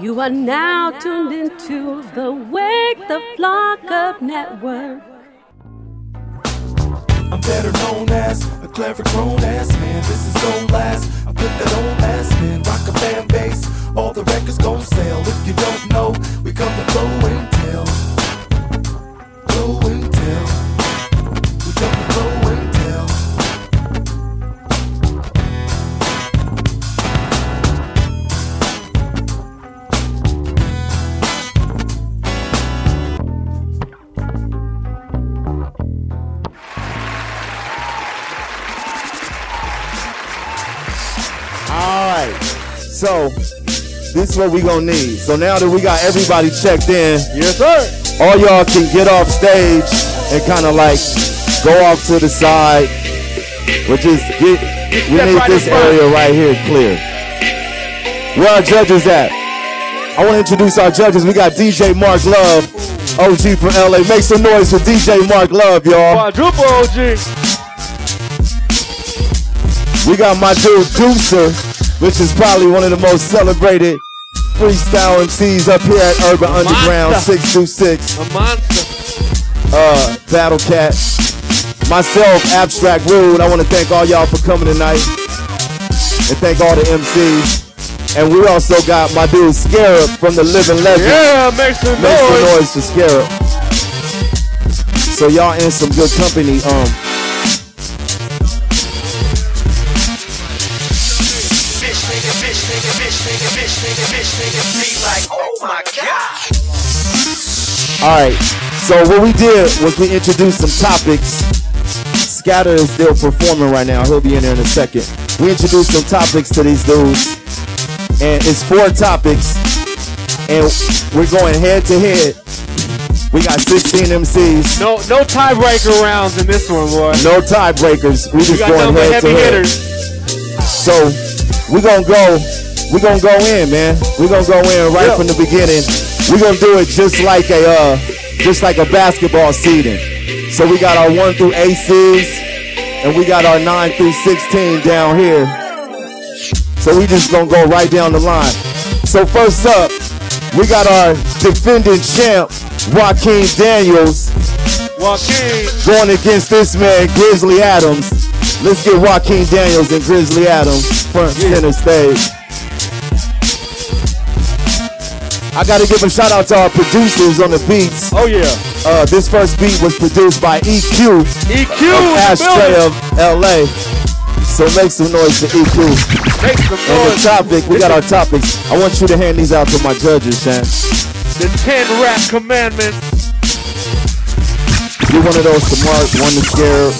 You are now tuned into the Wake the Flock Up Network. I'm better known as a clever grown ass man. This is gon' last. I put that on ass man. Rock a fan base. All the records gon' sell. If you don't know, we come to blow and tell. What we gonna need. So now that we got everybody checked in, Yes, sir. all y'all can get off stage and kind of like go off to the side. But just get, we need right this area right here clear. Where our judges at? I want to introduce our judges. We got DJ Mark Love, OG from LA. Make some noise for DJ Mark Love, y'all. Quadruple OG. We got my dude Deucer, which is probably one of the most celebrated freestyle MCs up here at Urban Underground Monster. 626 A monster. uh, Battle Cat. Myself, Abstract Rude. I want to thank all y'all for coming tonight. And thank all the MCs. And we also got my dude Scarub from the Living Legend. Yeah, make some Make some noise. noise for Scarub. So y'all in some good company. Um, nigga, bitch nigga, bitch nigga, be like, oh my god. All right. So what we did was we introduced some topics. Scatter is still performing right now. He'll be in there in a second. We introduced some topics to these dudes, and it's four topics, and we're going head to head. We got 16 MCs. No, no tiebreaker rounds in this one, boy. No tiebreakers. We We just going head to head. hitters. So we're gonna go. We gonna go in, man. We're gonna go in right Yeah. from the beginning. We're gonna do it just like a uh, just like a basketball seeding. So we got our one through aces, and we got our nine through sixteen down here. So we just gonna go right down the line. So first up, we got our defending champ, Joaquin Daniels, Joaquin. going against this man, Grizzly Adams. Let's get Joaquin Daniels and Grizzly Adams front center stage. I gotta give a shout out to our producers on the beats. Oh yeah. Uh, this first beat was produced by EQ EQ of Ashtray of LA. So make some noise for EQ. Make some noise. And the topic, we got our topics. I want you to hand these out to my judges, Shan. The ten rap commandments. Do one of those to Mark, one to Scare,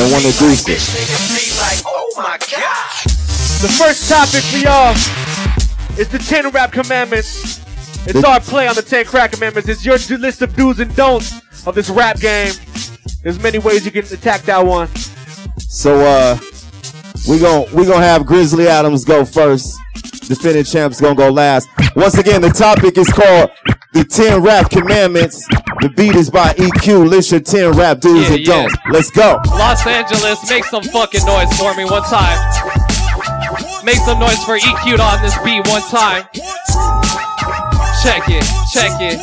and one to be like, Deuce. bitch nigga, be like, oh my god. The first topic for y'all is the ten rap commandments. It's The- our play on the ten crack commandments. It's your list of do's and don'ts of this rap game. There's many ways you can attack that one. So uh we gon' we gonna have Grizzly Adams go first. Defending champs gonna go last. Once again, the topic is called the 10 rap commandments. The beat is by EQ. List your 10 rap do's Yeah, and yeah. don'ts. Let's go. Los Angeles, make some fucking noise for me one time. Make some noise for EQ on this beat one time. Check it, check it.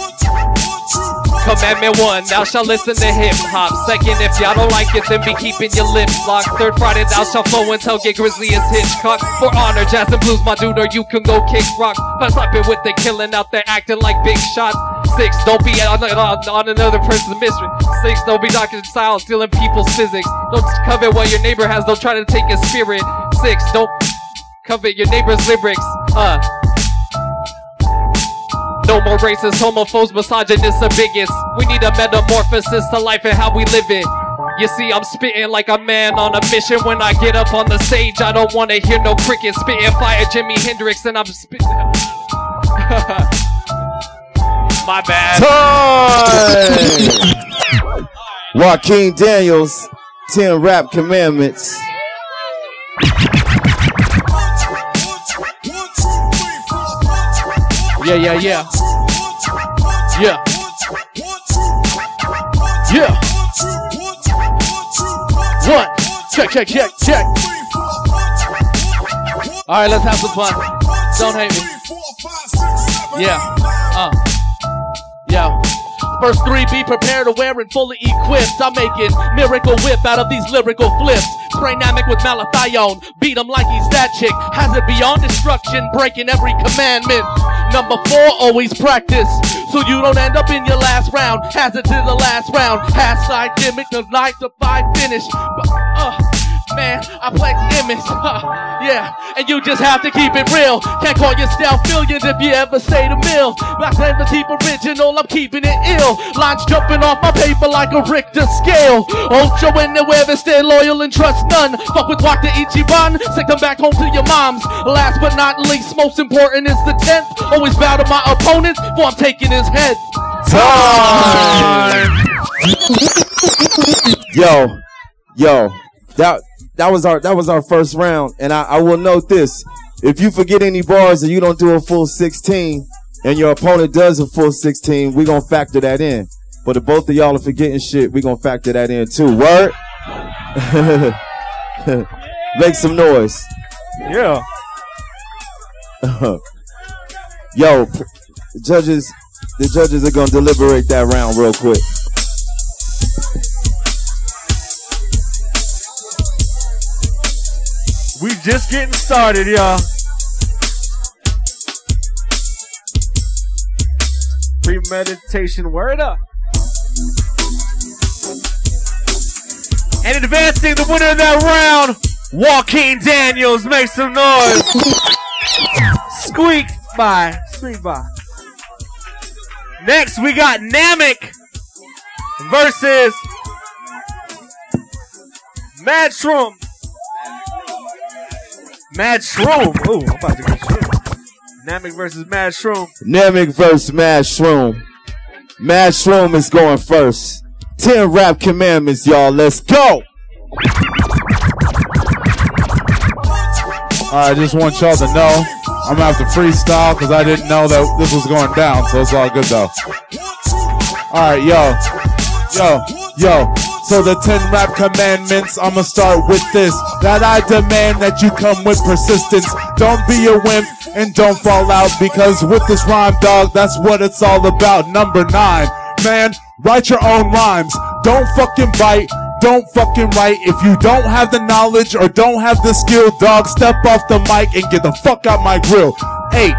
Commandment one, thou shalt listen to hip hop. Second, if y'all don't like it, then be keeping your lips locked. Third Friday, thou shalt flow until get grizzly as Hitchcock. For honor, jazz and blues, my dude, or you can go kick rock. But slapping with the killing out there, acting like big shots. Six, don't be on, on, on another person's mystery. Six, don't be doctor style, stealing people's physics. Don't covet what your neighbor has, don't try to take his spirit. Six, don't covet your neighbor's lyrics. Uh. No more racist, homophobes, misogynists are bigots. We need a metamorphosis to life and how we live it. You see, I'm spitting like a man on a mission. When I get up on the stage, I don't wanna hear no crickets. Spitting fire, Jimi Hendrix, and I'm spitting. My bad. Time! Joaquin Daniels, 10 rap commandments. Yeah, yeah, yeah. Yeah. Yeah. One. Check, check, check, check. All right, let's have some fun. Don't hate me. Yeah. Uh. Yo. First three, be prepared, aware, and fully equipped. I'm making miracle whip out of these lyrical flips. Spraynamic with malathion, beat him like he's that chick. Has it beyond destruction, breaking every commandment. Number four, always practice, so you don't end up in your last round. It to the last round. Half side gimmick, the nine to five finish. But, uh, man, I play image. yeah, and you just have to keep it real. Can't call yourself billions if you ever say the mill. I tend to keep original, I'm keeping it ill. Lines jumping off my paper like a Richter scale. Ultra when they wear stay loyal and trust none. Fuck with Dr. Ichiban, send them back home to your moms. Last but not least, most important is the tenth. Always bow to my opponents, for I'm taking his head. Time. Yo, yo, that that was our that was our first round, and I, I will note this: if you forget any bars and you don't do a full sixteen, and your opponent does a full sixteen, we're gonna factor that in. But if both of y'all are forgetting shit, we're gonna factor that in too. Word. Make some noise. Yeah. Yo, judges, the judges are gonna deliberate that round real quick. We just getting started, y'all. Premeditation, word up. And advancing the winner of that round, Joaquin Daniels. Make some noise. Squeak by. Squeak by. Next, we got Namek versus Mad Shroom. Mad Shroom. Ooh, I'm about to get shit. Namek versus Mad Shroom. Namek versus Mad Shroom. Mad Shroom is going first. Ten rap commandments, y'all. Let's go. I just want y'all to know I'm gonna have to freestyle because I didn't know that this was going down, so it's all good though. All right, yo, yo, yo. So the ten rap commandments, I'ma start with this. That I demand that you come with persistence. Don't be a wimp and don't fall out because with this rhyme, dog, that's what it's all about. Number nine, man, write your own rhymes. Don't fucking bite. Don't fucking write. If you don't have the knowledge or don't have the skill, dog, step off the mic and get the fuck out my grill. Eight.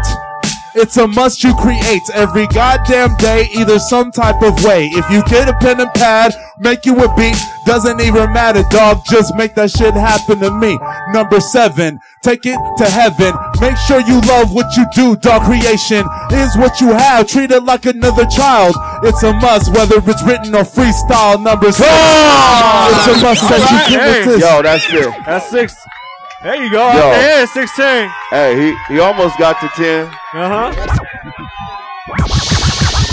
It's a must you create every goddamn day, either some type of way. If you get a pen and pad, make you a beat, doesn't even matter, dog. Just make that shit happen to me. Number seven, take it to heaven. Make sure you love what you do, dog. Creation is what you have. Treat it like another child. It's a must, whether it's written or freestyle. Number six, it's a must that you get Hey. with this. Yo, that's it. That's six. There you go. Yo. Up there, 16. Hey, he, he almost got to 10. Uh huh.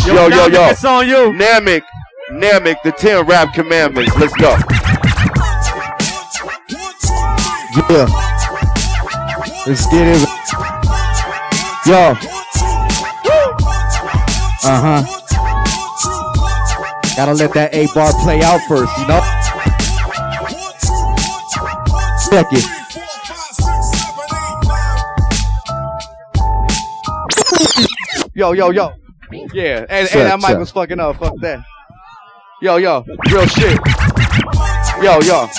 Yo, yo, Dominic, yo. It's on you. Namek, Namek, the 10 rap commandments. Let's go. Yeah. Let's get it. Yo. Uh huh. Gotta let that A bar play out first, you know? Check it. Yo, yo, yo. Yeah, and, Check, and that mic was fucking up. Fuck that. Yo, yo, real shit. Yo, yo.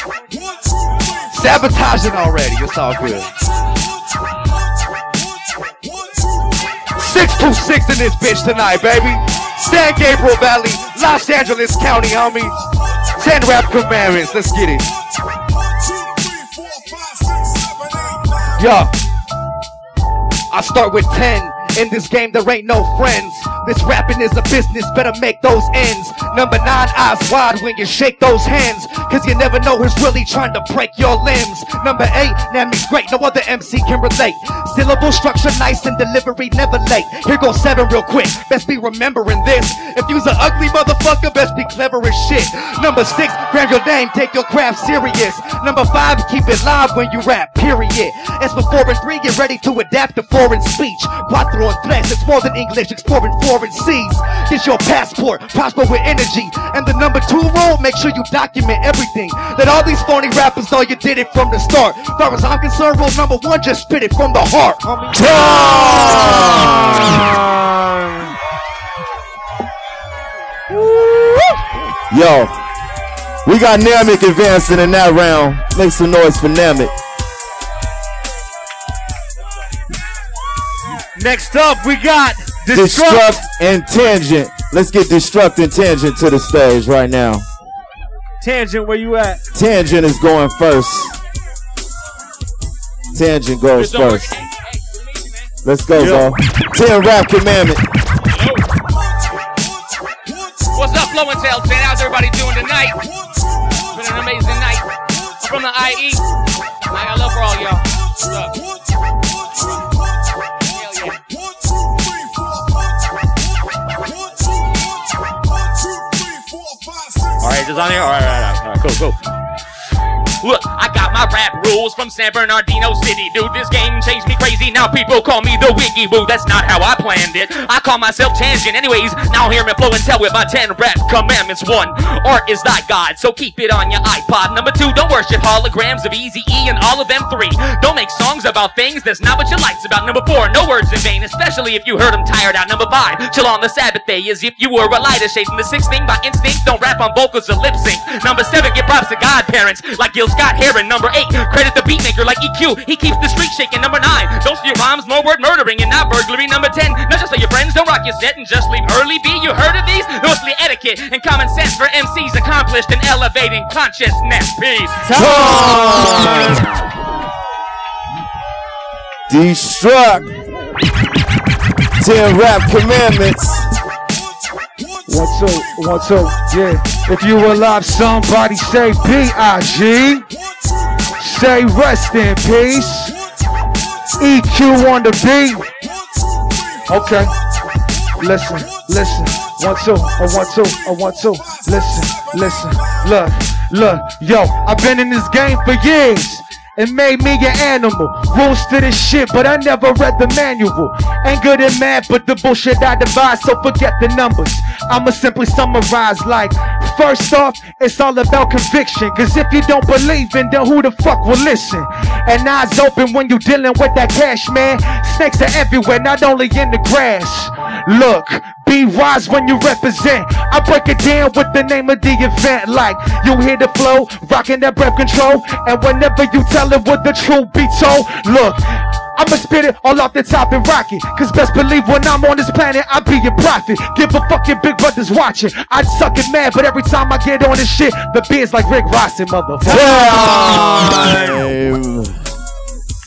Sabotaging already. It's all good. 626 in this bitch tonight, baby. San Gabriel Valley, Los Angeles County, homie. 10 rap commandments. Let's get it. Yo. I start with 10. In this game, there ain't no friends. This rapping is a business, better make those ends. Number nine, eyes wide when you shake those hands. Cause you never know who's really trying to break your limbs. Number eight, Nami's great, no other MC can relate. Syllable structure nice and delivery never late. Here goes seven real quick, best be remembering this. If you's an ugly motherfucker, best be clever as shit. Number six, grab your name, take your craft serious. Number five, keep it live when you rap, period. As for four and three, get ready to adapt to foreign speech. Cuatro and tres, it's more than English, exploring foreign seas. Get your passport, prosper with energy. And the number two rule, make sure you document everything. That all these phony rappers know you did it from the start. Far as I'm concerned, rule number one, just spit it from the heart. homie. Yo, we got Namek advancing in that round. Make some noise for Namek. Next up, we got Destruct. Destruct and Tangent. Let's get Destruct and Tangent to the stage right now. Tangent, where you at? Tangent is going first. Tangent goes first. Let's go, Yo. bro. Ten rap commandment. What's up, Flow and Tell Fan? How's everybody doing tonight? It's been an amazing night. I'm from the IE. I got love for all y'all. Right, just on here. All right, all right, all right, cool, cool. Look, I got my rap rules from San Bernardino City, dude. This game changed me crazy. Now people call me the Wiggy Boo. That's not how I planned it. I call myself Tangent. Anyways, now hear me flow and tell with my 10 rap commandments. One, art is thy God, so keep it on your iPod. Number two, don't worship holograms of Easy E and all of them three. Don't make songs about things that's not what you likes about. Number four, no words in vain, especially if you heard them tired out. Number five, chill on the Sabbath day as if you were a lighter shade. And the sixth thing, by instinct, don't rap on vocals or lip sync. Number seven, give props to godparents like Gil Scott Heron. Number eight, credit the beatmaker like EQ. He keeps the street shaking. Number nine, don't steal rhymes, more word murdering and not burglary. Number ten, not just for your friends, don't rock your set and just leave early. B, you heard of these? Mostly etiquette and common sense for MCs accomplished in elevating consciousness. Peace. Time. Destruct. Ten rap commandments. One, two, one, two, yeah. If you alive, somebody say B-I-G. Say rest in peace. EQ on the beat. Okay. Listen, listen. One, two, a one, two, a one, two. Listen, listen. Look, look. Yo, I've been in this game for years. It made me an animal. Rules to this shit, but I never read the manual. Ain't good at math, but the bullshit I devise, so forget the numbers. I'ma simply summarize like First off, it's all about conviction. Cause if you don't believe in, then who the fuck will listen? And eyes open when you dealing with that cash, man. Snakes are everywhere, not only in the grass. Look, be wise when you represent. I break it down with the name of the event. Like, you hear the flow, rocking that breath control. And whenever you tell it with the truth be told, look, I'ma spit it all off the top and rock it. Cause best believe when I'm on this planet, I be a prophet. Give a fucking big brothers watching. I'd suck it mad, but every time I get on this shit, the beard's like Rick Ross and motherfucker. Time.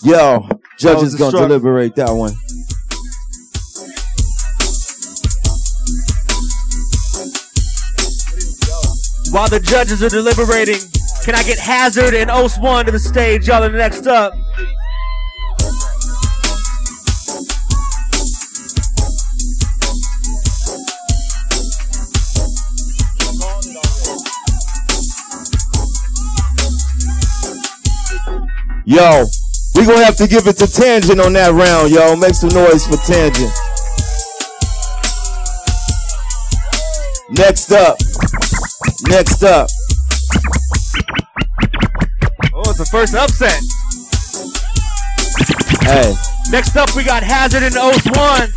Yo, judges was gonna Destruct. deliberate that one. While the judges are deliberating, can I get Hazard and Os One to the stage? Y'all are next up. Yo, we gonna have to give it to Tangent on that round, yo. Make some noise for Tangent. Next up. Next up. Oh, it's the first upset. Hey, Next up, we got Hazard and Os One.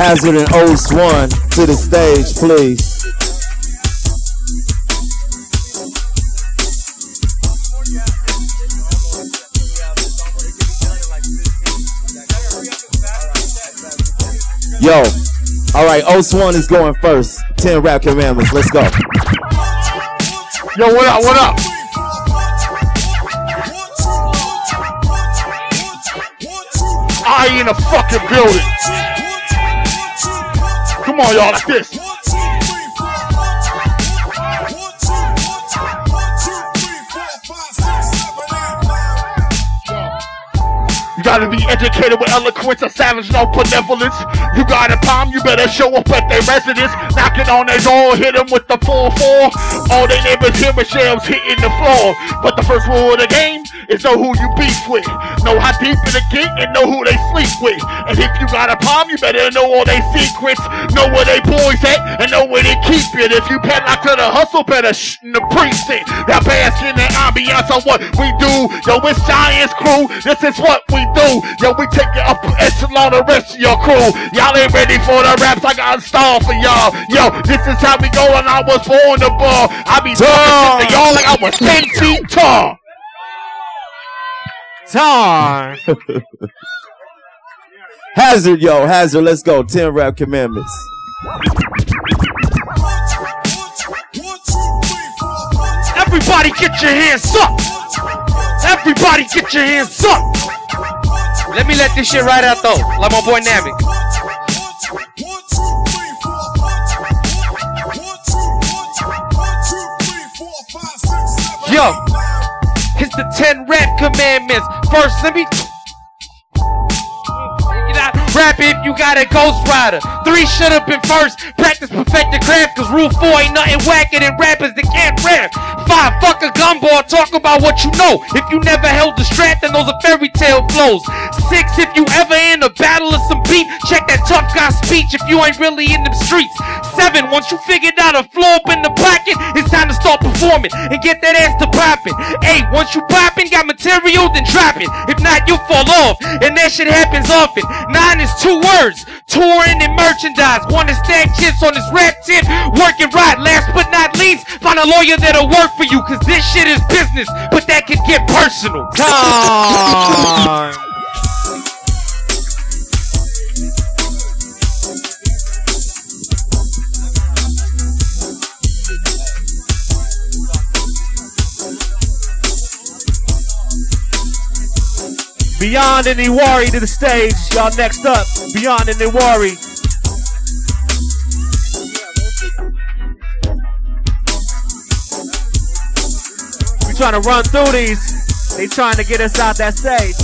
Hazard and O's one to the stage, please. Yo, all right, Os one is going first. Ten rap commandments. Let's go. Yo, what up, what up? I in a fucking building. Come on, y'all, like this. You gotta be educated with eloquence, a savage, no benevolence. You got a palm, you better show up at their residence. Knocking on their door, hit them with the 4-4. All they neighbors hear shells hitting the floor. But the first rule of the game is know who you beef with. Know how deep in the gate and know who they sleep with. And if you got a palm, you better know all their secrets. Know where they boys at and know where they keep it. If you padlock to the hustle, better sh in the precinct. That bask in the ambiance of what we do. Yo, it's Giants crew. This is what we do. Yo, we take it up echelon the rest of your crew. Y'all ain't ready for the raps. I got a style for y'all. Yo, this is how we go and I was born to ball. I be talking to y'all like I was 10 feet tall. Time. Hazard, yo, Hazard, let's go. 10 rap commandments. Everybody get your hands up. Everybody get your hands up. Let me let this shit right out though, like my boy Navi. Yo, it's the 10 rap commandments. First, let me. Rap if you got a ghost rider. Three should have been first. Practice perfect the craft, cause rule four ain't nothing whacker than rappers that can't rap. Five, fuck a gumball, talk about what you know. If you never held the strap, then those are fairy tale flows. Six, if you ever in a battle of some beat, check that tough guy speech if you ain't really in them streets. Seven, once you figured out a flow up in the pocket, it's time to start performing and get that ass to popping. Eight, once you popping, got material, then drop it. If not, you fall off, and that shit happens often. Nine is two words, touring and merchandise. Want to stack chips on this rap tip, working right. Last but not least, find a lawyer that'll work for you, cause this shit is business, but that can get personal. Time. Beyond any worry to the stage. Y'all next up. Beyond any worry. We trying to run through these. They trying to get us out that stage.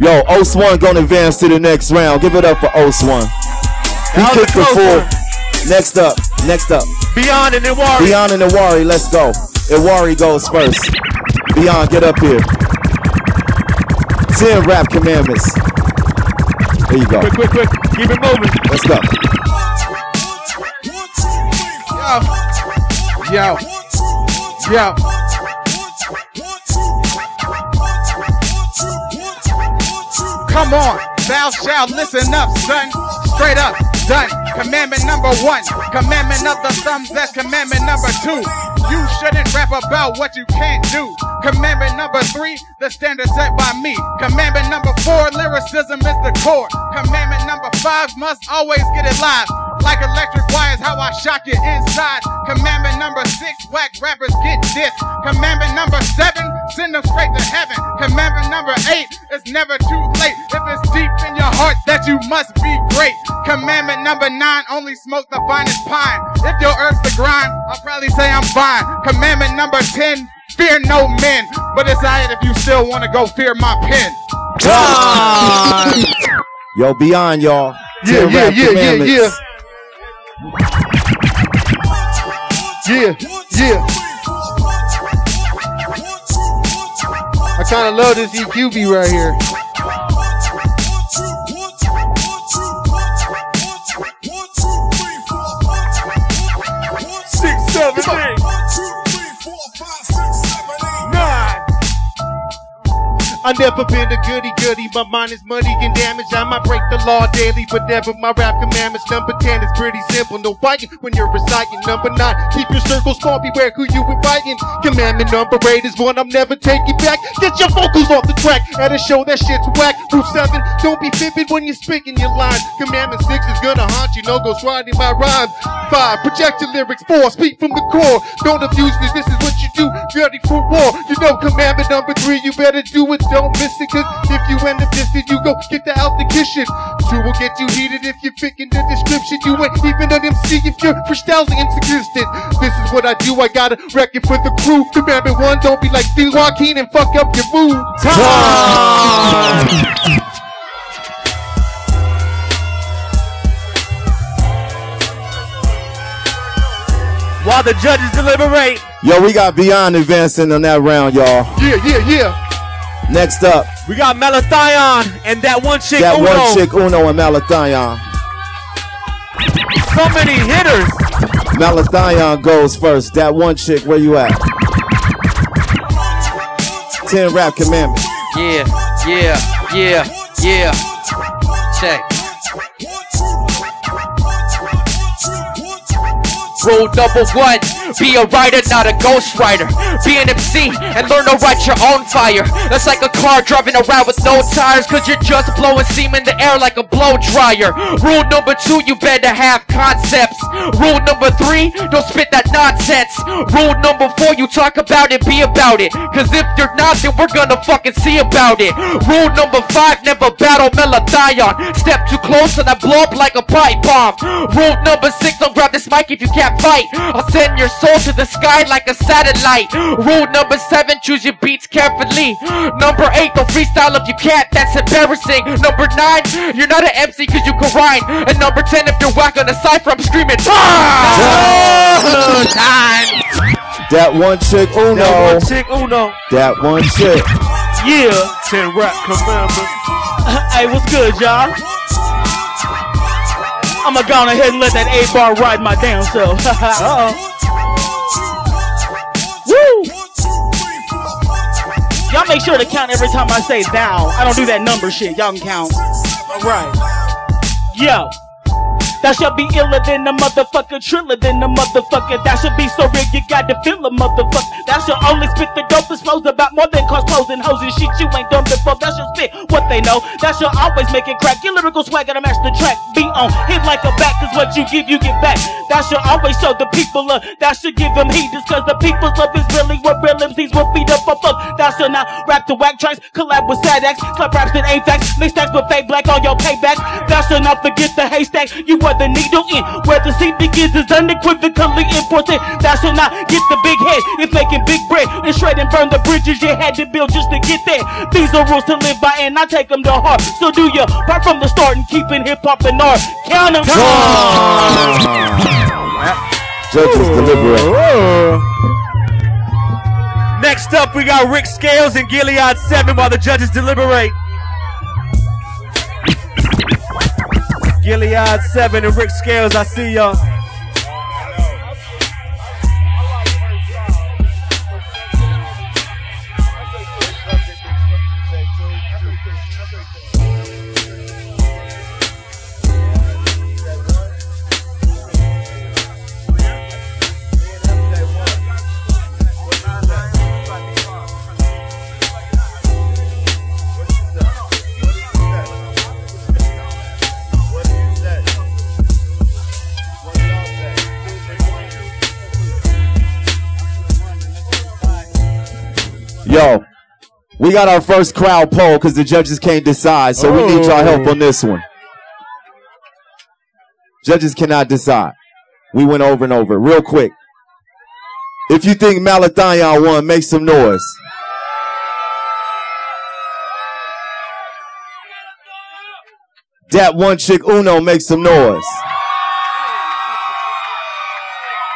Yo, Os One gonna advance to the next round. Give it up for Os One. He kicked a the close four. one. Next up, next up. Beyond any worry. Beyond and Iwari, let's go. Iwari goes first. Beyond, get up here. Ten rap commandments. There you go. Quick, quick, quick. Keep it moving. Let's go. Yo. Yo. Come on, thou shalt listen up, son. Straight up, done. Commandment number one. Commandment of the thumbs, that's commandment number two. You shouldn't rap about what you can't do. Commandment number three, the standard set by me. Commandment number four, lyricism is the core. Commandment number five, must always get it live. Like electric wires, how I shock you inside. Commandment number six, whack rappers get this. Commandment number seven, send them straight to heaven. Commandment number eight, it's never too late. If it's deep in your heart that you must be great. Commandment number nine, only smoke the finest pine. If your earth's the grind, I'll probably say I'm fine. Commandment number ten, fear no men. But it's alright if you still want to go fear my pen. Yo, Beyond, y'all. Yeah, Ten yeah, rap yeah, yeah. Yeah, yeah. Kind of love this EQB right here. Six, seven, eight. I never been a goody goody. My mind is muddy and damaged. I might break the law daily, but never my rap commandments. Number 10 is pretty simple. No biting when you're reciting. Number 9, keep your circle small. Beware who you inviting. Commandment number 8 is one I'm never taking back. Get your vocals off the track at a show that shit's whack. Rule 7, don't be vivid when you're speaking your lines. Commandment 6 is gonna haunt you. No ghost riding my rhymes. 5, project your lyrics. 4, speak from the core. Don't abuse this. This is what you do. Ready for war. You know commandment number 3, you better do it. Don't miss it, cause if you end up dissing, you go get the out the kitchen. Two will get you heated if you're picking the description. You ain't even an MC if your freestyles are inconsistent. This is what I do, I got a record for the crew. Remember one, don't be like Steve Joaquin and fuck up your mood. While the judges deliberate. Yo, we got Beyond advancing on that round, y'all. Yeah, yeah, yeah. Next up, We got Malathion and that one chick that Uno. one chick Uno and Malathion. So many hitters. Malathion goes first. That one chick, where you at? Ten rap commandments. Yeah, yeah, yeah, yeah. Check. Rule number one, be a writer, not a ghostwriter. Be an MC and learn to write your own fire. That's like a car driving around with no tires, cause you're just blowing steam in the air like a blow dryer. Rule number two, you better have concepts. Rule number three, don't spit that nonsense. Rule number four, you talk about it, be about it. Cause if you're not, then we're gonna fucking see about it. Rule number five, never battle Malathion. Step too close and I blow up like a pipe bomb. Rule number six, don't grab this mic if you can't fight. I'll send your soul to the sky like a satellite. Rule number seven, choose your beats carefully. Number eight, don't freestyle if you can't, that's embarrassing. Number nine, you're not an MC cause you can rhyme. And number ten, if you're whack on a cipher, I'm screaming time! Time! That one chick Uno. That one chick Uno. That one chick. Yeah. Ten rap commandments. hey, what's good, y'all? I'ma go on ahead and let that A bar ride my damn self. Uh-oh. Woo! Y'all make sure to count every time I say thou. I don't do that number shit. Y'all can count. Alright. Yo. That should be iller than a motherfucker, triller than a motherfucker. That should be so real, you got to feel a motherfucker. That should only spit the dopest flows about more than cause clothes and hoes and shit you ain't done before. That should spit what they know. That should always make it crack. Your lyrical swag gotta match the track. Be on, hit like a back, cause what you give, you get back. That should always show the people love. That should give them heat, just cause the people's love is really what real MCs will beat up for fuck. That should not rap to whack tracks, collab with sad acts, slap raps that ain't facts, mix stacks with fake black on your payback. That should not forget the haystack, you are the needle in. Where the seed begins is unequivocally important. That should not get the big head, it's making big bread. And shred and burn the bridges you had to build just to get there. These are rules to live by, and I take them to heart. So do your part from the start and keeping hip hop and art. Count 'em. Judges deliberate. Next up, we got Rick Scales and Gilead 7 while the judges deliberate. Gilead 7 and Rick Scales, I see y'all. Yo, we got our first crowd poll because the judges can't decide, so we need y'all help oh. on this one. Judges cannot decide. We went over and over. Real quick. If you think Malathion won, make some noise. That one chick Uno, make some noise.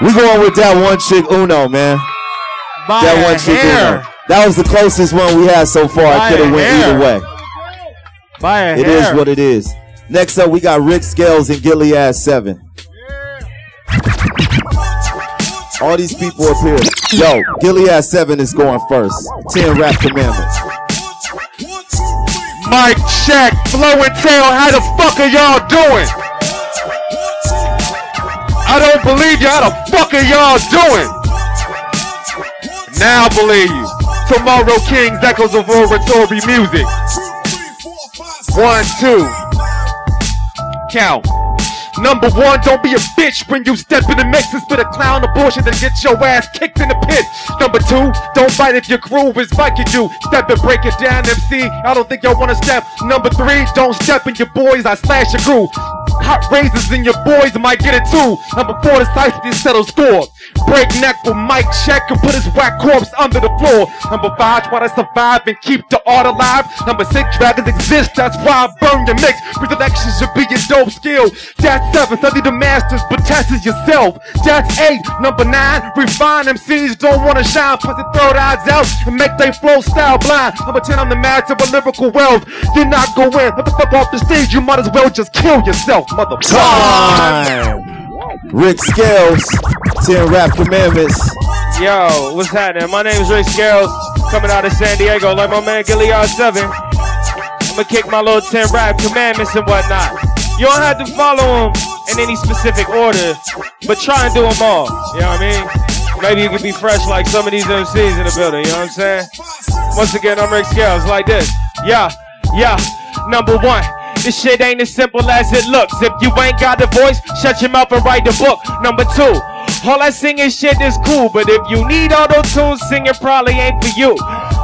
We going with that one chick Uno, man. By that one chick hair. Uno. That was the closest one we had so far. By I could have went hair. either way. By a It is hair. what it is. Next up, we got Rick Scales and Gilead 7. All these people up here. Yo, Gilead 7 is going first. 10 rap commandments. Mike check, Flow and Tell, how the fuck are y'all doing? I don't believe you, how the fuck are y'all doing? Now I believe you. Tomorrow Kings, echoes of oratory music. One, two. Count. Number one, don't be a bitch when you step in the mix and spit a clown abortion and get your ass kicked in the pit. Number two, don't bite if your groove is biking you. Step and break it down, MC. I don't think y'all wanna step. Number three, don't step in your boys, I slash your groove. Hot razors in your boys might get it too. Number four, decisive and settle score. Break neck with Mike check and put his whack corpse under the floor. Number five, try to survive and keep the art alive. Number six, dragons exist, that's why I burn your mix. Resurrection should be your dope skill. That's seven, study the masters, but test it yourself. That's eight. Number nine, refine MCs, don't wanna shine. Plus the third eyes out and make they flow style blind. Number ten, I'm the master of a lyrical wealth. You're not going, let the fuck off the stage, you might as well just kill yourself, motherfucker. Time. Rick Scales, 10 Rap Commandments. Yo, what's happening? My name is Rick Scales, coming out of San Diego, like my man Gilead 7. I'ma kick my little 10 rap commandments and whatnot. You don't have to follow them in any specific order, but try and do them all. You know what I mean? Maybe you can be fresh like some of these MCs in the building, you know what I'm saying? Once again, I'm Rick Scales, like this. Yeah, yeah, number one. This shit ain't as simple as it looks. If you ain't got a voice, shut your mouth and write the book. Number two, all that singing shit is cool, but if you need auto tune, singing probably ain't for you.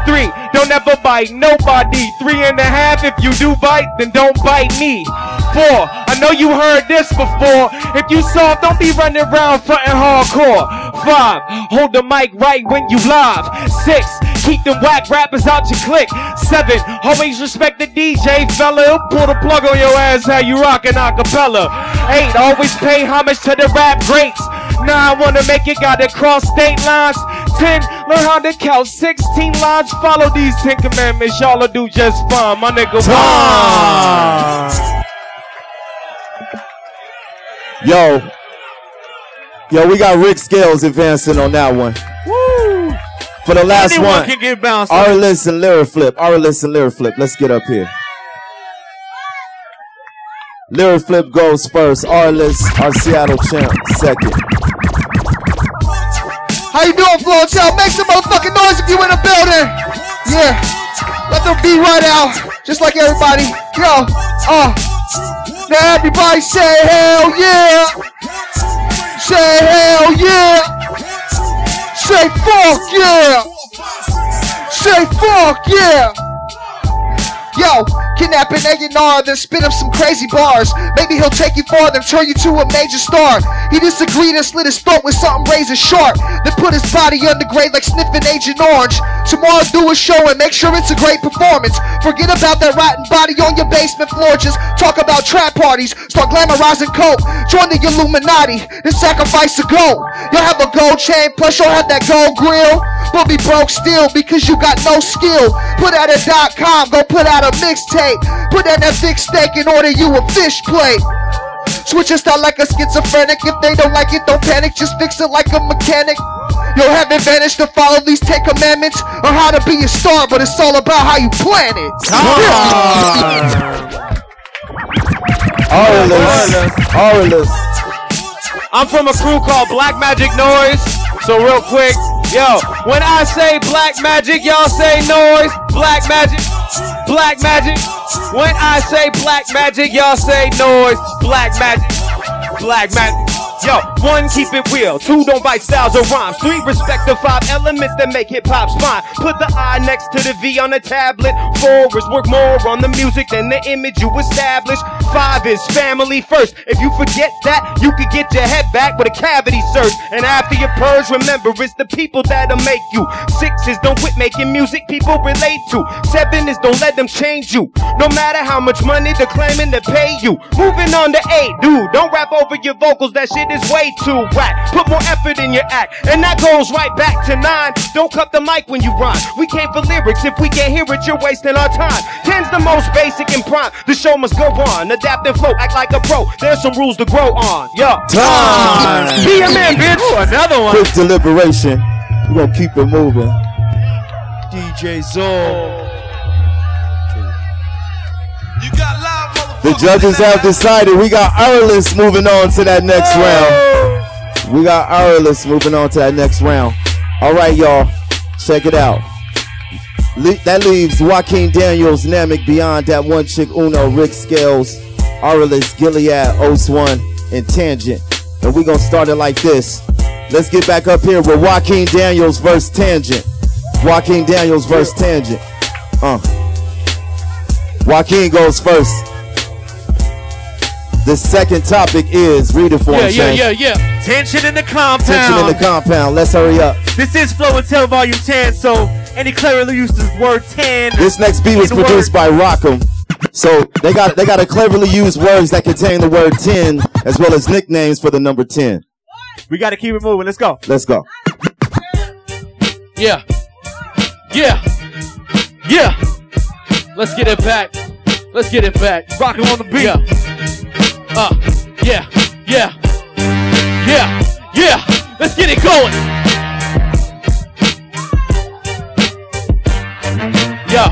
Three, don't ever bite nobody. Three and a half, if you do bite, then don't bite me. Four, I know you heard this before. If you soft, don't be running around fronting hardcore. Five, hold the mic right when you live. Six, keep them whack rappers out your clique. Seven, always respect the DJ fella. He'll pull the plug on your ass how you rockin' acapella. Eight, always pay homage to the rap greats. Nine, wanna make it, gotta cross state lines. Ten, learn how to count 16 lines. Follow these 10 commandments, y'all'll do just fine. My nigga, Time. Yo. Yo, we got Rick Scales advancing on that one. Woo! For the last Anyone one, can get bounced. Arliss and Lyric Flip. Arliss and Lyric Flip. Let's get up here. Lyric Flip goes first. Arliss, our Seattle champ, second. How you doing, Flow Child? Make some motherfucking noise if you in the building. Yeah. Let them beat right out. Just like everybody. Yo. Uh. Now everybody say hell yeah. Say hell yeah. Say fuck yeah. Say fuck yeah. Yo, kidnapping A&R, then spit up some crazy bars. Maybe he'll take you farther and turn you to a major star. He disagreed and slit his throat with something razor sharp. Then put his body under grade like sniffing Agent Orange. Tomorrow do a show and make sure it's a great performance. Forget about that rotten body on your basement floor. Just talk about trap parties. Start glamorizing coke. Join the Illuminati and sacrifice a goat. You'll have a gold chain, plus you'll have that gold grill. But be broke still because you got no skill. Put out a dot com, go put out a mixtape. Put out that thick steak and order you a fish plate. Switch your style like a schizophrenic. If they don't like it, don't panic. Just fix it like a mechanic. You'll have advantage to follow these Ten Commandments on how to be a star, but it's all about how you plan it. Ah. Arliss. Arliss. I'm from a crew called Black Magic Noise. So real quick, yo, when I say Black Magic, y'all say noise. Black Magic, Black Magic. When I say Black Magic, y'all say noise. Black Magic, Black Magic. Yo, one, keep it real. Two, don't bite styles or rhymes. Three, respect the five elements that make hip hop fine. Put the I next to the V on a tablet. Four is work more on the music than the image you establish. Five is family first. If you forget that, you could get your head back with a cavity search. And after your purge, remember it's the people that'll make you. Six is don't quit making music people relate to. Seven is don't let them change you. No matter how much money they're claiming to pay you. Moving on to eight, dude. Don't rap over your vocals. That shit is way too whack. Put more effort in your act. And that goes right back to nine. Don't cut the mic when you rhyme. We came for lyrics. If we can't hear it, you're wasting our time. Ten's the most basic and prime. The show must go on. Adapt and flow. Act like a pro. There's some rules to grow on. Yo. Time. Be a man, bitch. another one. Quick deliberation. We're gonna keep it moving. DJ Zol. The judges have decided we got Arliss moving on to that next round. We got Arliss moving on to that next round. All right, y'all. Check it out. Le- that leaves Joaquin Daniels, Namek Beyond, that one chick Uno, Rick Scales, Arliss, Gilead, Os One, and Tangent. And we gonna start it like this. Let's get back up here with Joaquin Daniels versus Tangent. Joaquin Daniels versus Tangent. Uh. Joaquin goes first. The second topic is read it for Yeah, him, yeah, yeah, yeah. Tension in the compound. Tension in the compound. Let's hurry up. This is Flow and Tell Volume 10, so any cleverly used the word 10. This next beat was produced word- by Rockham. So they got they got to cleverly use words that contain the word 10 as well as nicknames for the number 10. We got to keep it moving. Let's go. Let's go. Yeah. Yeah. Yeah. Let's get it back. Let's get it back. Rocking on the beat. Yeah. Uh. Yeah. Yeah. Yeah. Yeah. Let's get it going. Yo.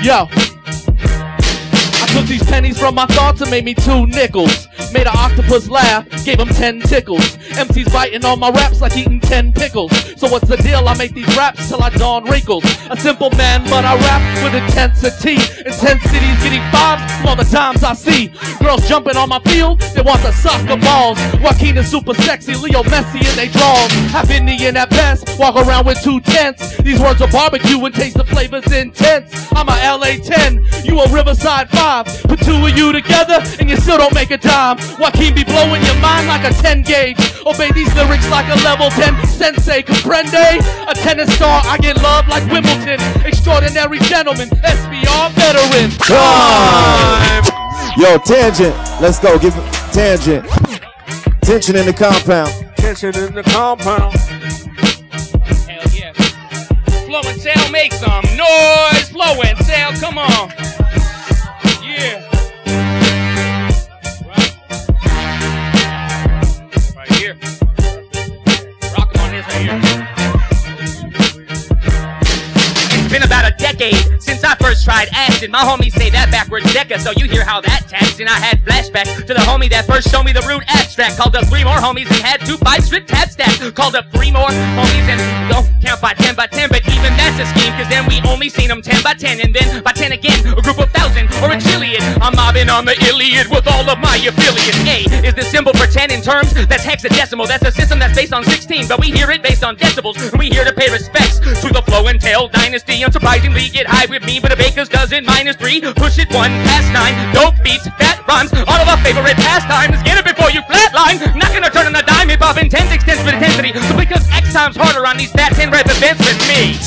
Yo. I took these pennies from my thoughts and made me two nickels. Made an octopus laugh, gave him ten tickles. MC's biting on my raps like eating ten pickles. So what's the deal? I make these raps till I dawn wrinkles. A simple man, but I rap with intensity. Intensity's getting fives from all the times I see. Girls jumping on my field, they want the soccer balls. Joaquin is super sexy, Leo Messi and they draws. Half Indian at best, walk around with two tents. These words are barbecue and taste the flavors intense. I'm a LA 10, you a Riverside 5. Put two of you together and you still don't make a dime. Joaquin be blowing your mind like a 10 gauge. Obey these lyrics like a level 10 sensei. Comprende? A tennis star, I get love like Wimbledon. Extraordinary gentleman, SBR veteran. Time. Yo, Tangent. Let's go. Give it Tangent. Tension in the compound. Tension in the compound. Hell yeah. Flow and Tell, make some noise. Flow and Tell, come on. It's been about a decade since I first tried acid. My homies say that backwards Deca, so you hear how that taps. And I had flashbacks to the homie that first showed me the root abstract. Called up three more homies and had two five strict tab stacks. Called up three more homies and don't count by 10 by 10, but even that's a scheme, cause then we only seen them 10 by 10, and then by 10 again, a group of I'm on the Iliad with all of my affiliates. A is the symbol for 10 in terms that's hexadecimal. That's a system that's based on 16, but we hear it based on decibels. And we here to pay respects to the Flow and Tell dynasty. Unsurprisingly, get high with me, but a baker's dozen minus three. Push it one past nine. Dope beats, fat rhymes, all of our favorite pastimes. Get it before you flatline. Not gonna turn on a dime if I've intense extends with intensity. So because X times harder on these fat 10 rep events with me.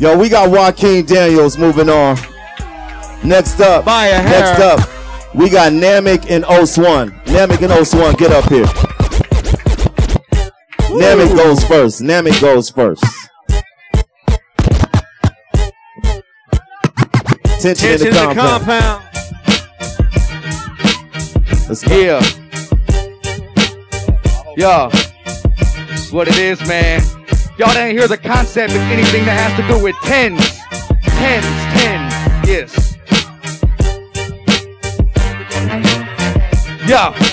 Yo, we got Joaquin Daniels moving on. Next up, next up, we got Namek and Os1. Namek and Os1, get up here. Namek goes first. Namek goes first. Tension, Tension in the compound. Let's go. Yeah. Yo. That's what it is, man. Y'all didn't hear the concept. It's anything that has to do with tens. Tens, tens. Yes. Yo.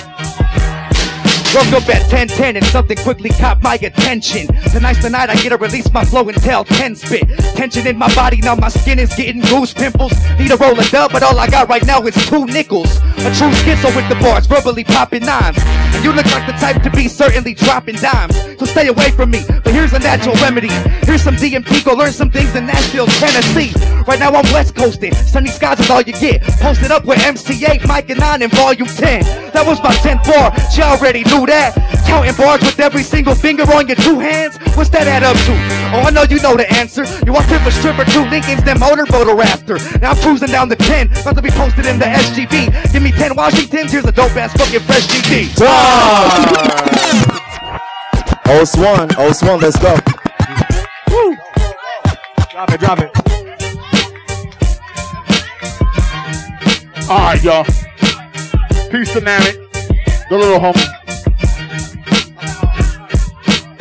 Woke up at 1010 and something quickly caught my attention. Tonight's the night I get to release my flow and tell 10 spit. Tension in my body, now my skin is getting goose pimples. Need a roll of dub, but all I got right now is two nickels. A true schizo with the bars, verbally popping nines. And you look like the type to be certainly dropping dimes. So stay away from me, but here's a natural remedy. Here's some DMT, go learn some things in Nashville, Tennessee. Right now I'm west coasting, sunny skies is all you get. Posted up with MC8, Mike and 9 in volume 10. That was my 10th bar, you already knew that. Counting bars with every single finger on your two hands. What's that add up to? Oh, I know you know the answer. You want tip a stripper, two Lincolns, then motorboat or after. Now I'm cruising down the 10, about to be posted in the SGB. Give me 10 Washingtons, here's a dope ass fucking fresh GD. Os1, Os1, let's go. Woo. Drop it, drop it. All right, y'all. Peace to Namek, the little homie.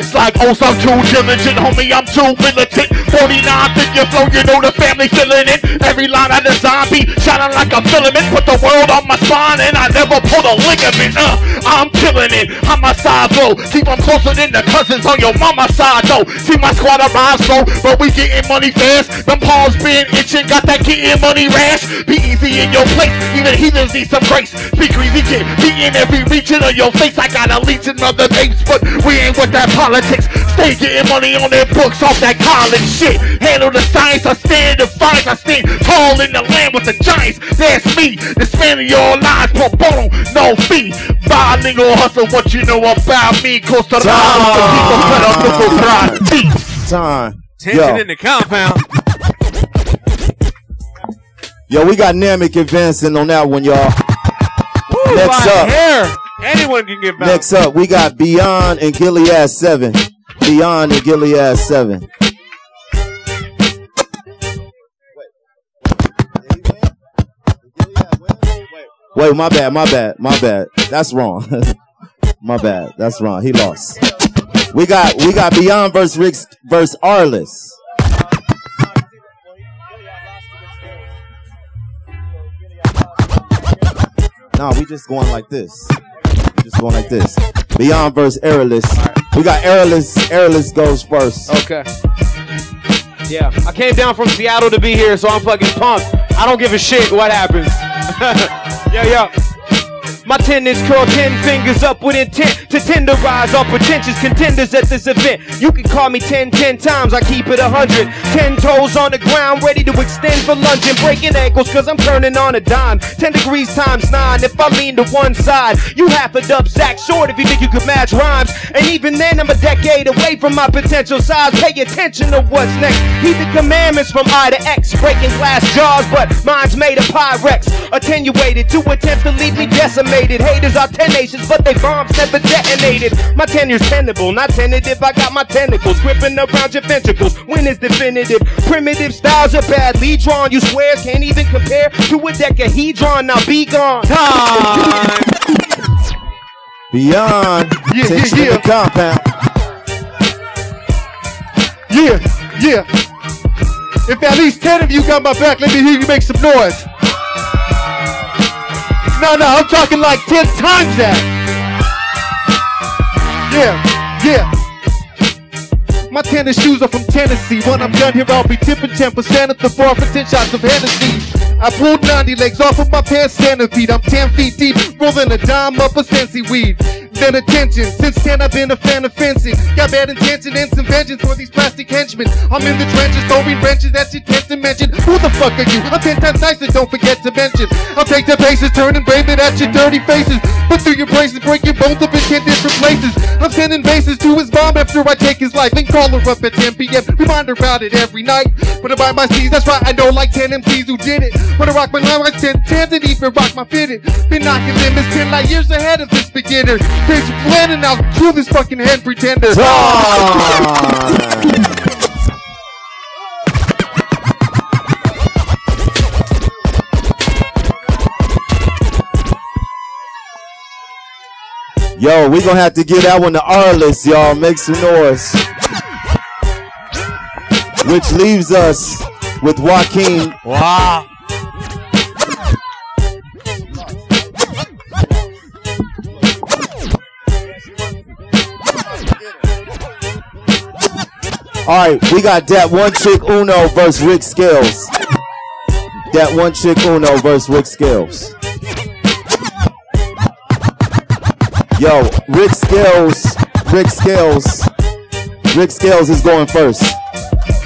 It's like, oh, so I'm too diligent, homie, I'm too militant. 49, think you flow, you know the family feeling it. Every line I design be shining like a filament. Put the world on my spine and I never pull a ligament. Uh, I'm killing it. I'm my side blow. Keep them closer than the cousins on your mama's side though. See my squad arise slow, but we getting money fast. Them palms been itching, got that getting money rash. Be easy in your place, even heathens need some grace. Be greasy, kid. Be in every region of your face. I got a legion of the apes, but we ain't with that politics. Stay getting money on their books off that college shit. Handle the science, I stand the defiance. I stand tall in the land with the giants. That's me. This man of your lives, pro bono, no fee. Bilingual hustle, what you know about me? Costa Rica, the people put up the right. Time. Tension Yo. in the compound. Yo, we got Namek advancing on that one, y'all. Ooh, Next up. hair. Anyone can get bounced. Next up, we got Beyond and Gilead 7. Beyond and Gilead 7. Wait, my bad, my bad, my bad. That's wrong. my bad. That's wrong. He lost. We got we got Beyond versus Rick versus Arliss. No, we just going like this. Just going like this. Beyond versus Airless. We got Airless. Airless goes first. Okay. Yeah, I came down from Seattle to be here, so I'm fucking pumped. I don't give a shit what happens. yeah, yeah. My ten is curled ten fingers up with intent to tenderize all pretentious contenders at this event. You can call me 10, 10 times, I keep it a hundred. Ten toes on the ground, ready to extend for lunge and breaking ankles, cause I'm turning on a dime. Ten degrees times nine, if I lean to one side, you half a dub sack short if you think you could match rhymes. And even then, I'm a decade away from my potential size. Pay attention to what's next. Heed the commandments from I to X, breaking glass jars, but mine's made of Pyrex. Attenuated to attempt to leave me decimated. Haters are tenacious, but they bombs never detonated. My tenure's tenable, not tentative. I got my tentacles gripping around your ventricles. When is definitive? Primitive styles are badly drawn. You swear can't even compare to a decahedron. Now be gone. Time. Beyond. Yeah, Tension yeah, compound. Yeah, yeah. If at least 10 of you got my back, let me hear you make some noise. No, no, I'm talking like 10 times that. Yeah, yeah. My tennis shoes are from Tennessee. When I'm done here, I'll be tipping 10% at the bar for 10 shots of Hennessy. I pulled 90 legs off of my pants centipede. I'm 10 feet deep, rolling a dime up a Sensi weed. Then attention, since 10 I've been a fan of fencing. Got bad intention and some vengeance for these plastic henchmen. I'm in the trenches, throwing wrenches that you tend to mention. Who the fuck are you? I'm 10 times nicer, don't forget to mention. I'll take the paces, turn and brave it at your dirty faces. Put through your braces, break your bones up in 10 different places. I'm sending bases to his mom after I take his life. Then call her up at 10 p.m. Remind her about it every night. Put her by my seas, that's right, I know like 10 MCs who did it. When I rock my line, I 10 10s and even rock my fitted. Been knocking limits 10 light years ahead of this beginner. Bitch, planning out through this fucking head pretender. Yo, we gonna have to give that one to Arliss, y'all. Make some noise. Which leaves us with Joaquin. Wow. All right, we got that one chick Uno versus Rick Scales. That one chick Uno versus Rick Scales. Yo, Rick Scales, Rick Scales, Rick Scales is going first.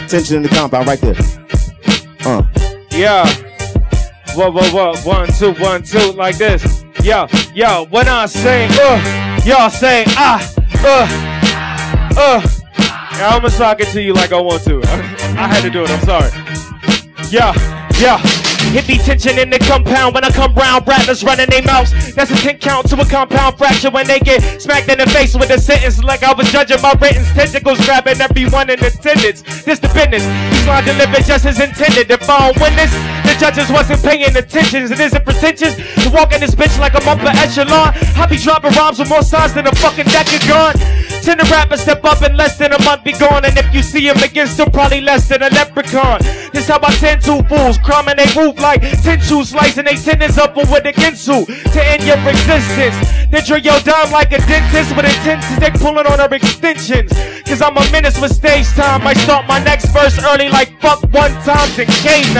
Tension in the compound right there. Uh. Yeah. Whoa, whoa, whoa. One, two, one, two, like this. Yo, yo, when I say, uh, y'all say, ah, uh, uh. Yeah, I'm gonna talk it to you like I want to. I had to do it, I'm sorry. Yeah, yeah. Hit the tension in the compound when I come round. Rattlers running their mouths. That's a 10 count to a compound fracture when they get smacked in the face with a sentence like I was judging my written tentacles, grabbing everyone in attendance. This the business. Lines delivered just as intended. I don't win this, the judges wasn't paying attention. It isn't pretentious to walk in this bitch like I'm upper echelon. I be dropping rhymes with more signs than a fucking decagon. Ten the rappers step up in less than a month be gone, and if you see him again, still probably less than a leprechaun. This how I tend to fools, crumbing they roof like ten shoes, slicing they tendons up with a ginsu to end your existence. Then drill your dime like a dentist with intentions, they pulling on her extensions. Cause I'm a menace with stage time. I start my next verse early like fuck one times in K9.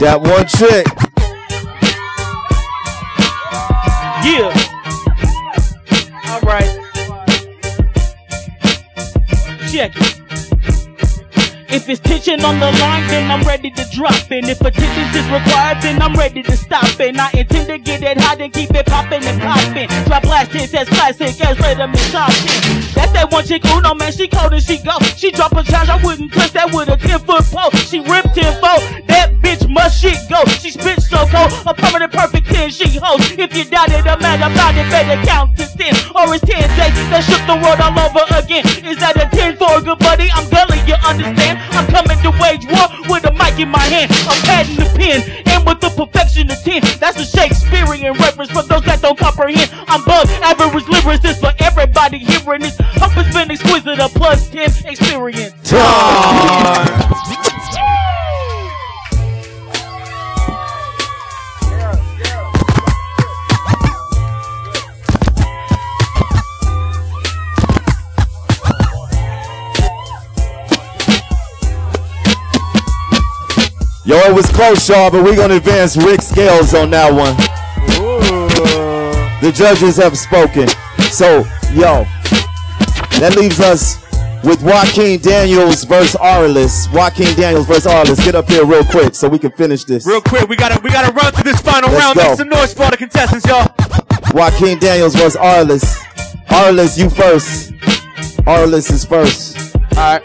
That one chick. Yeah. All right. Check it. If it's tension on the line, then I'm ready to drop it. If attendance is required, then I'm ready to stop it. I intend to get it hot and keep it popping and popping. Drop blast hits as classic as rhythm and talking. That's that one chick, Uno, man, she cold and she go. She drop a charge, I wouldn't touch that with a 10 foot pole. She ripped 10 foot, that bitch must shit go. She spit so cold, a permanent perfect 10 she holds. If you doubt it, I'm mad about it, better count to 10. Or it's 10 days that shook the world all over again. Understand? I'm coming to wage war with a mic in my hand. I'm padding the pen, and with the perfection of 10. That's a Shakespearean reference for those that don't comprehend. I'm above average lyricist for everybody hearing this. It's been exquisite, a plus 10 experience. Yo, it was close, y'all, but we're gonna advance Rick Scales on that one. The judges have spoken. So, yo, that leaves us with Joaquin Daniels versus Arliss. Joaquin Daniels versus Arliss. Get up here real quick so we can finish this. Real quick, we gotta we gotta run through this final Let's round. go. Make some noise for the contestants, y'all. Joaquin Daniels versus Arliss. Arliss, you first. Arliss is first. Alright.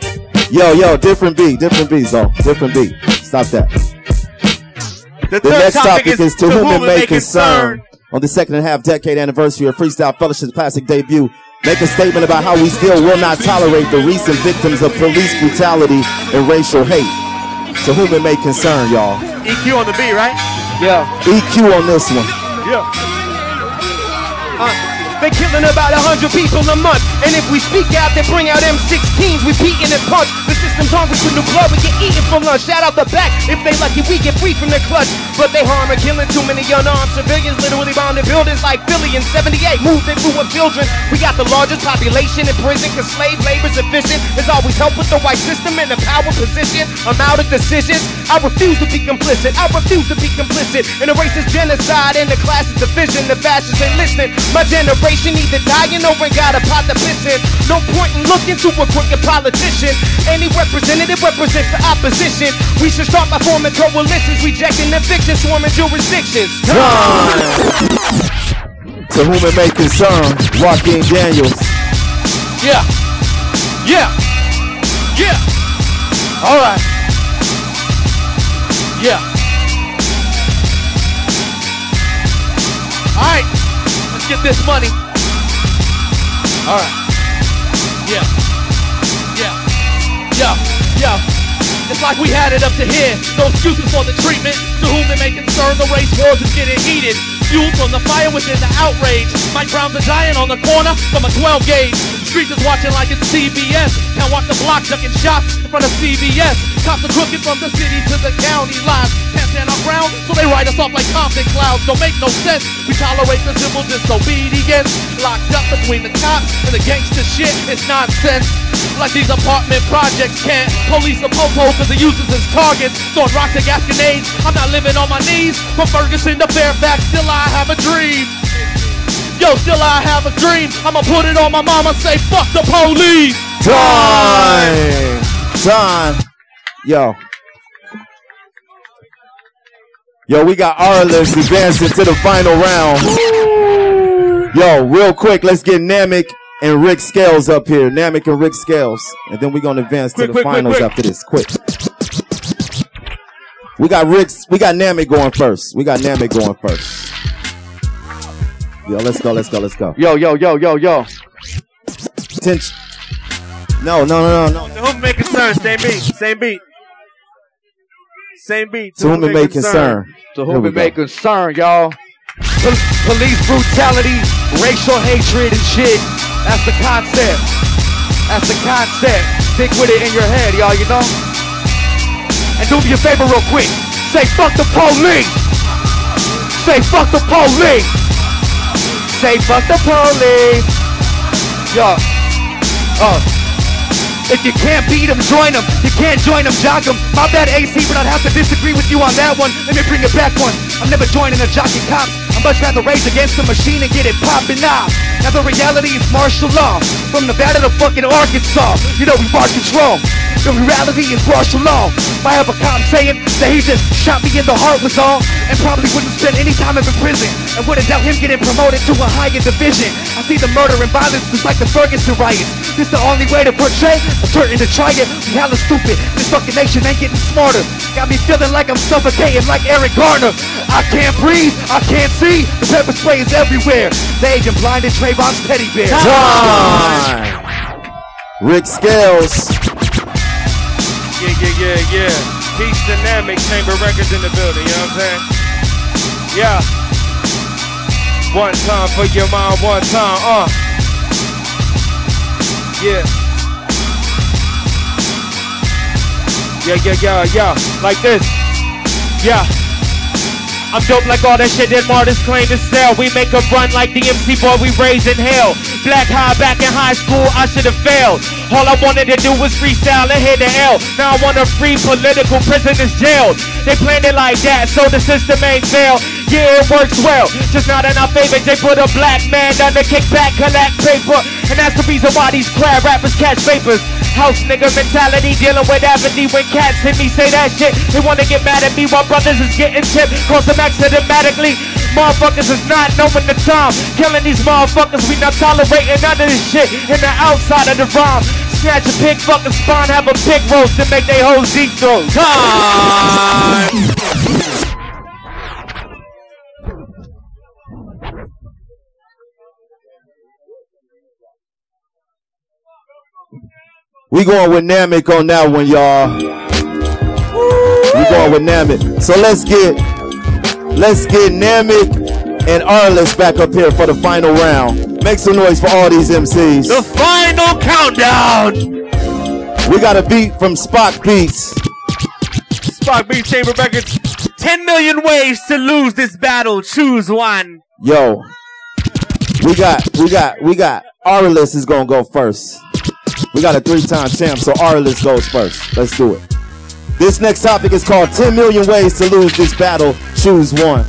Yo, yo, different beat, different beats, though. Different beat. Stop that. The, The next topic is to whom it may concern. concern. On the second and a half decade anniversary of Freestyle Fellowship's classic debut, make a statement about how we still will not tolerate the recent victims of police brutality and racial hate. To whom it may concern, y'all. EQ on the beat, right? Yeah. EQ on this one. Yeah. Uh, they killing about a hundred people a month. And if we speak out, they bring out M16s. We beating and punch. The system's hungry for new blood. We get eaten for lunch. Shout out the back. If they lucky, we get free from the clutch. But they harm and killing too many unarmed civilians. Literally bombing buildings like Philly in 78. Moved into a children. We got the largest population in prison because slave labor's efficient. It's always help with the white system in the power position. I'm out of decisions. I refuse to be complicit. I refuse to be complicit in a racist genocide and the classist division. The fascists ain't listening. My generation either dying or ain't got a pot to piss in. No point in looking to a crooked politician. Any representative represents the opposition. We should start by forming coalitions, rejecting eviction, swarming jurisdictions. To whom it may concern, Joaquin Daniels. Yeah. Yeah. Yeah. All right. Yeah. All right, get this money. All right. Yeah. Yeah. Yeah. Yeah. It's like we had it up to here. No excuses for the treatment. To whom it may concern, the race wars is getting heated. Fueled from the fire within the outrage. Mike Brown's a giant on the corner from a 12 gauge. Streets is watching like it's CBS. Can't walk the block ducking shots in front of CBS. Cops are crooked from the city to the county lines. Can't stand our ground, so they write us off like Compton clouds. Don't make no sense. We tolerate the civil disobedience. Locked up between the cops and the gangster shit. It's nonsense. Like these apartment projects can't police the popo cause they use us as targets. Throwing rocks gas grenades. I'm not living on my knees. From Ferguson to Fairfax, still I have a dream. Yo, still I have a dream. I'ma put it on my mama, say fuck the police. Time. Time. Yo. Yo, we got Arliss advancing to the final round. Yo, real quick, let's get Namek and Rick Scales up here. Namek and Rick Scales. And then we're to advance Quick, to the quick, quick, finals quick. after this. Quick. We got Rick's. We got Namek going first. We got Namek going first. Yo, let's go. Let's go. Let's go. Yo, yo, yo, yo, yo. Tension. No, no, no, no, no. To whom it may concern, same beat, same beat. Same beat. To whom it may concern. To whom we it may concern, y'all. Pol- police brutality, racial hatred and shit. That's the concept. That's the concept. Stick with it in your head, y'all, you know? And do me a favor real quick. Say fuck the police. Say fuck the police. Say fuck the police. Yo. Uh. If you can't beat them, join them. You can't join them, jock them. My bad AC, but I'd have to disagree with you on that one. Let me bring it back one. I'm never joining a jockey cop. I'd much rather race against the machine and get it popping off. Now the reality is martial law. From Nevada to fucking Arkansas. You know we march control. The reality is martial law. I have a cop saying that he just shot me in the heart was all, and probably wouldn't spend any time in prison, and wouldn't doubt him getting promoted to a higher division. I see the murder and violence just like the Ferguson riots. This the only way to portray. I'm certain to try it. We hella stupid. This fucking nation ain't getting smarter. Got me feeling like I'm suffocating like Eric Garner. I can't breathe. I can't see. The pepper spray is everywhere. They agent blinded Trayvon's teddy bear. Time. Rick Scales. Yeah, yeah, yeah, yeah. Peace Dynamic Chamber Records in the building, you know what I'm saying? Yeah. One time for your mind, one time, uh. Yeah. Yeah, yeah, yeah, yeah. Like this. Yeah. I'm dope like all that shit that Martyrs claim to sell. We make a run like the MC boy we raise in hell. Black high back in high school, I should have failed. All I wanted to do was freestyle and hit the L. Now I want to free political prisoners jailed. They planned it like that, so the system ain't fail. Yeah, it works well. Just not in our favor. They put a black man down to kick back, collect paper. And that's the reason why these crab rappers catch vapors. House nigga mentality dealing with apathy when cats hit me say that shit. They wanna get mad at me while brothers is getting chipped. Cross them accidentally. Motherfuckers is not knowing the time. Killing these motherfuckers, we not tolerating none of this shit. In the outside of the rhyme. Snatch a pig fucking spawn, have a pig roast and make they deep throat. Time! We going with Namek on that one, y'all. We going with Namek. So let's get let's get Namek and Arliss back up here for the final round. Make some noise for all these MCs. The final countdown. We got a beat from Spock Beats. Spark Beat Chamber Records. 10 million ways to lose this battle. Choose one. Yo, we got we got we got Arliss is gonna go first. We got a three-time champ, so Arliss goes first. Let's do it. This next topic is called 10 million ways to lose this battle. Choose one.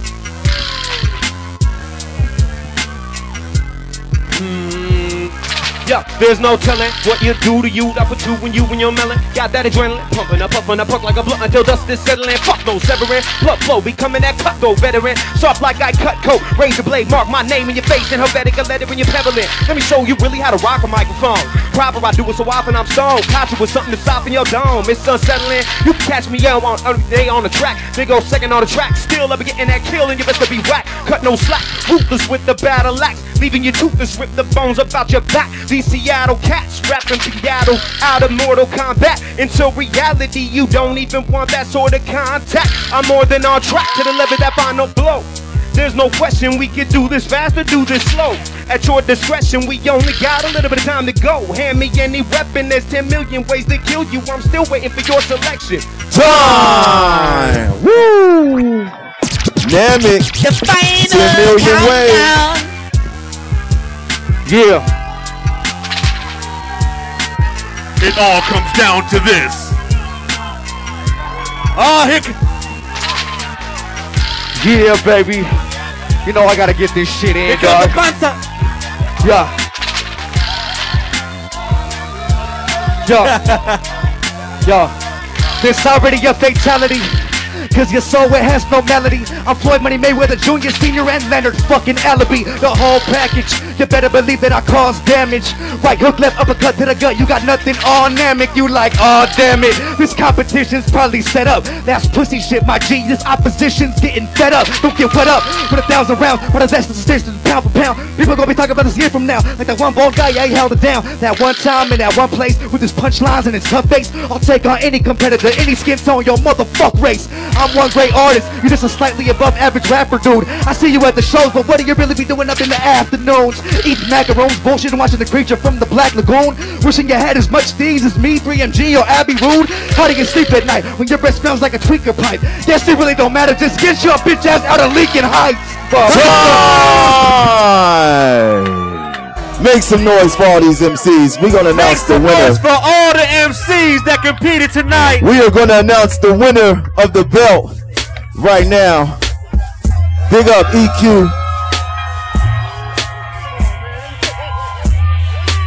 Yeah, there's no telling what you do to you. I put two when you when you're melon. Got that adrenaline pumping up, pumping up, pump like a blunt until dust is settling. Fuck no severing, blood flow, becoming that cut cutthroat veteran. Soft like I cut coat, razor blade, mark my name in your face and Helvetica letter when you're peddling. Let me show you really how to rock a microphone. Proper, I do it so often I'm stoned. Caught you with something to soften your dome. It's unsettling. You can catch me out on every day on the track. They go second on the track. Still, be getting that kill and you best to be whack. Cut no slack, ruthless with the battle axe. Leaving you toothless, rip the bones about your back. These Seattle cats rapping Seattle out of Mortal Kombat. Into reality, you don't even want that sort of contact. I'm more than on track to deliver that final blow. There's no question we can do this fast or do this slow. At your discretion, we only got a little bit of time to go. Hand me any weapon, there's 10 million ways to kill you. I'm still waiting for your selection. Time! Woo! Namek. 10 million ways. Yeah. It all comes down to this. Oh, here. Yeah, baby. You know I gotta get this shit in, dog. Yeah. Yo. Yo. This already a fatality. Cause your soul it has no melody. I'm Floyd Money Mayweather Jr., Senior, and Leonard fucking Allaby. The whole package. You better believe that I cause damage. Right hook, left uppercut to the gut. You got nothing on Namek. You like, oh damn it. This competition's probably set up. That's pussy shit, my G. This opposition's getting fed up. Don't get wet up with a thousand rounds. But that's the station pound for pound. People gonna be talking about this year from now. Like that one bald guy, yeah, he held it down. That one time in that one place with his punchlines and his tough face. I'll take on any competitor, any skin tone, your motherfuck race. I'm one great artist. You're just a slightly above average rapper, dude. I see you at the shows, but what do you really be doing up in the afternoons? Eating macarons, bullshit, and watching the creature from the Black Lagoon. Wishing you had as much these as me, 3MG, or Abby Rude. How do you sleep at night when your breath smells like a tweaker pipe? Yes, it really don't matter. Just get your bitch ass out of Leaking Heights. Time! Make some noise for all these MCs. We're gonna announce the winner. Noise for all the MCs that competed tonight. We are gonna announce the winner of the belt right now. Big up EQ.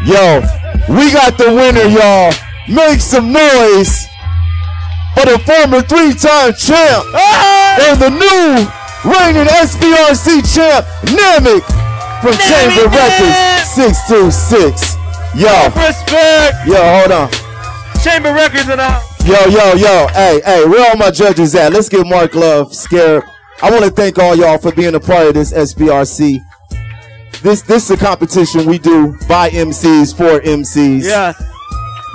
Yo, we got the winner, y'all. Make some noise for the former three-time champ and the new reigning SBRC champ, Namek from Chamber Records 626. Yo, Respect. yo, hold on. Chamber Records and all. Yo, yo, yo, hey, hey, where all my judges at? Let's get Mark Love, scared. I want to thank all y'all for being a part of this SBRC. This this is a competition we do by MCs for MCs. Yes.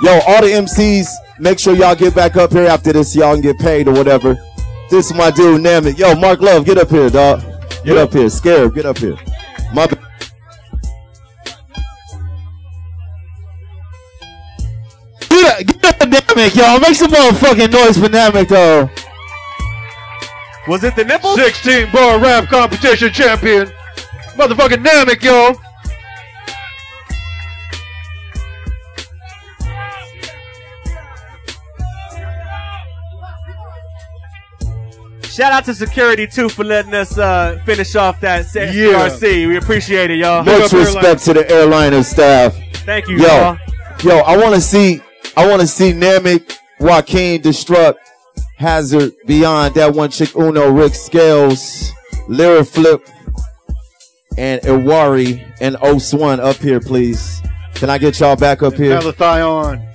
Yo, all the MCs, make sure y'all get back up here after this. Y'all can get paid or whatever. This is my dude, Namek. Yo, Mark Love, get up here, dog. Get up here. Scarub, get up here. My b- Get up, get up, Namek, y'all. Make some motherfucking noise for Namek, though. Was it the nipples? 16 bar rap competition champion. Motherfucking Namek, yo. Shout out to security too for letting us uh, finish off that SBRC. We appreciate it, y'all. Much respect to the airliner staff. Thank you, yo, y'all. yo. I want to see, I want to see Namek, Joaquin, Destruct, Hazard, Beyond, that one chick Uno, Rick Scales, Lyra Flip, and Iwari and Oswan up here, please. Can I get y'all back up here? Malathion.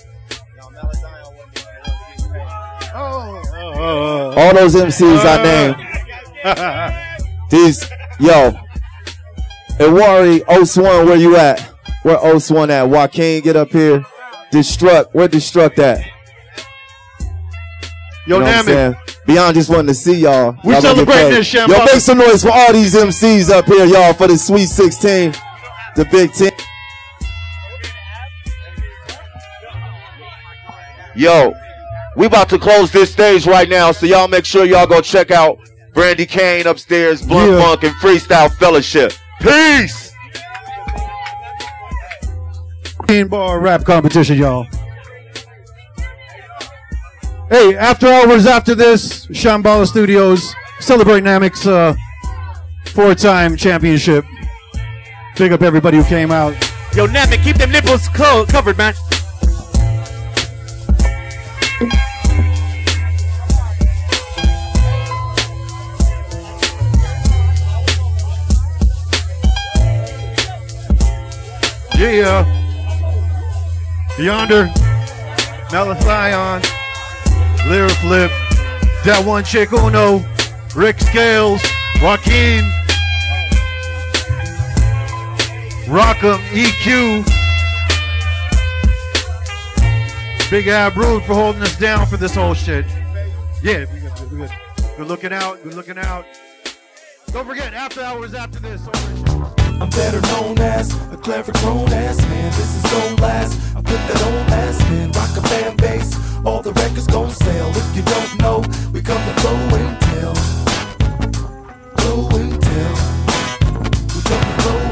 All those MCs I named. These, yo, Iwari, Oswan, where you at? Where Oswan at? Joaquin, get up here. Destruct, where Destruct at? Yo, You know what I'm Namek. saying? Beyond just wanting to see y'all. We Y'all celebrating this, Shambhala. Yo, make some noise for all these MCs up here, y'all, for the Sweet 16, the Big Ten. Yo, we about to close this stage right now, so y'all make sure y'all go check out Brandy Kane upstairs, Blunt Yeah. Monk, and Freestyle Fellowship. Peace! 16 bar rap competition, y'all. Hey, after hours after this, Shambhala Studios celebrate Namek's uh, four-time championship. Big up everybody who came out. Yo, Namek, keep them nipples clo- covered, man. Yeah. Yonder. Malathion. Lyra Flip. That one chick Uno. Rick Scales. Joaquin. Rockham. EQ. Big Ab Rude for holding us down for this whole shit. Yeah, we good, we good. Good looking out. Good looking out. Don't forget, after hours after this. I'm better known as a clever grown ass man. This is gon' last. I put that old ass in. Rock a fan base. All the records gon' sell. If you don't know, we come to blow and tell. Blow and tell. We come to blow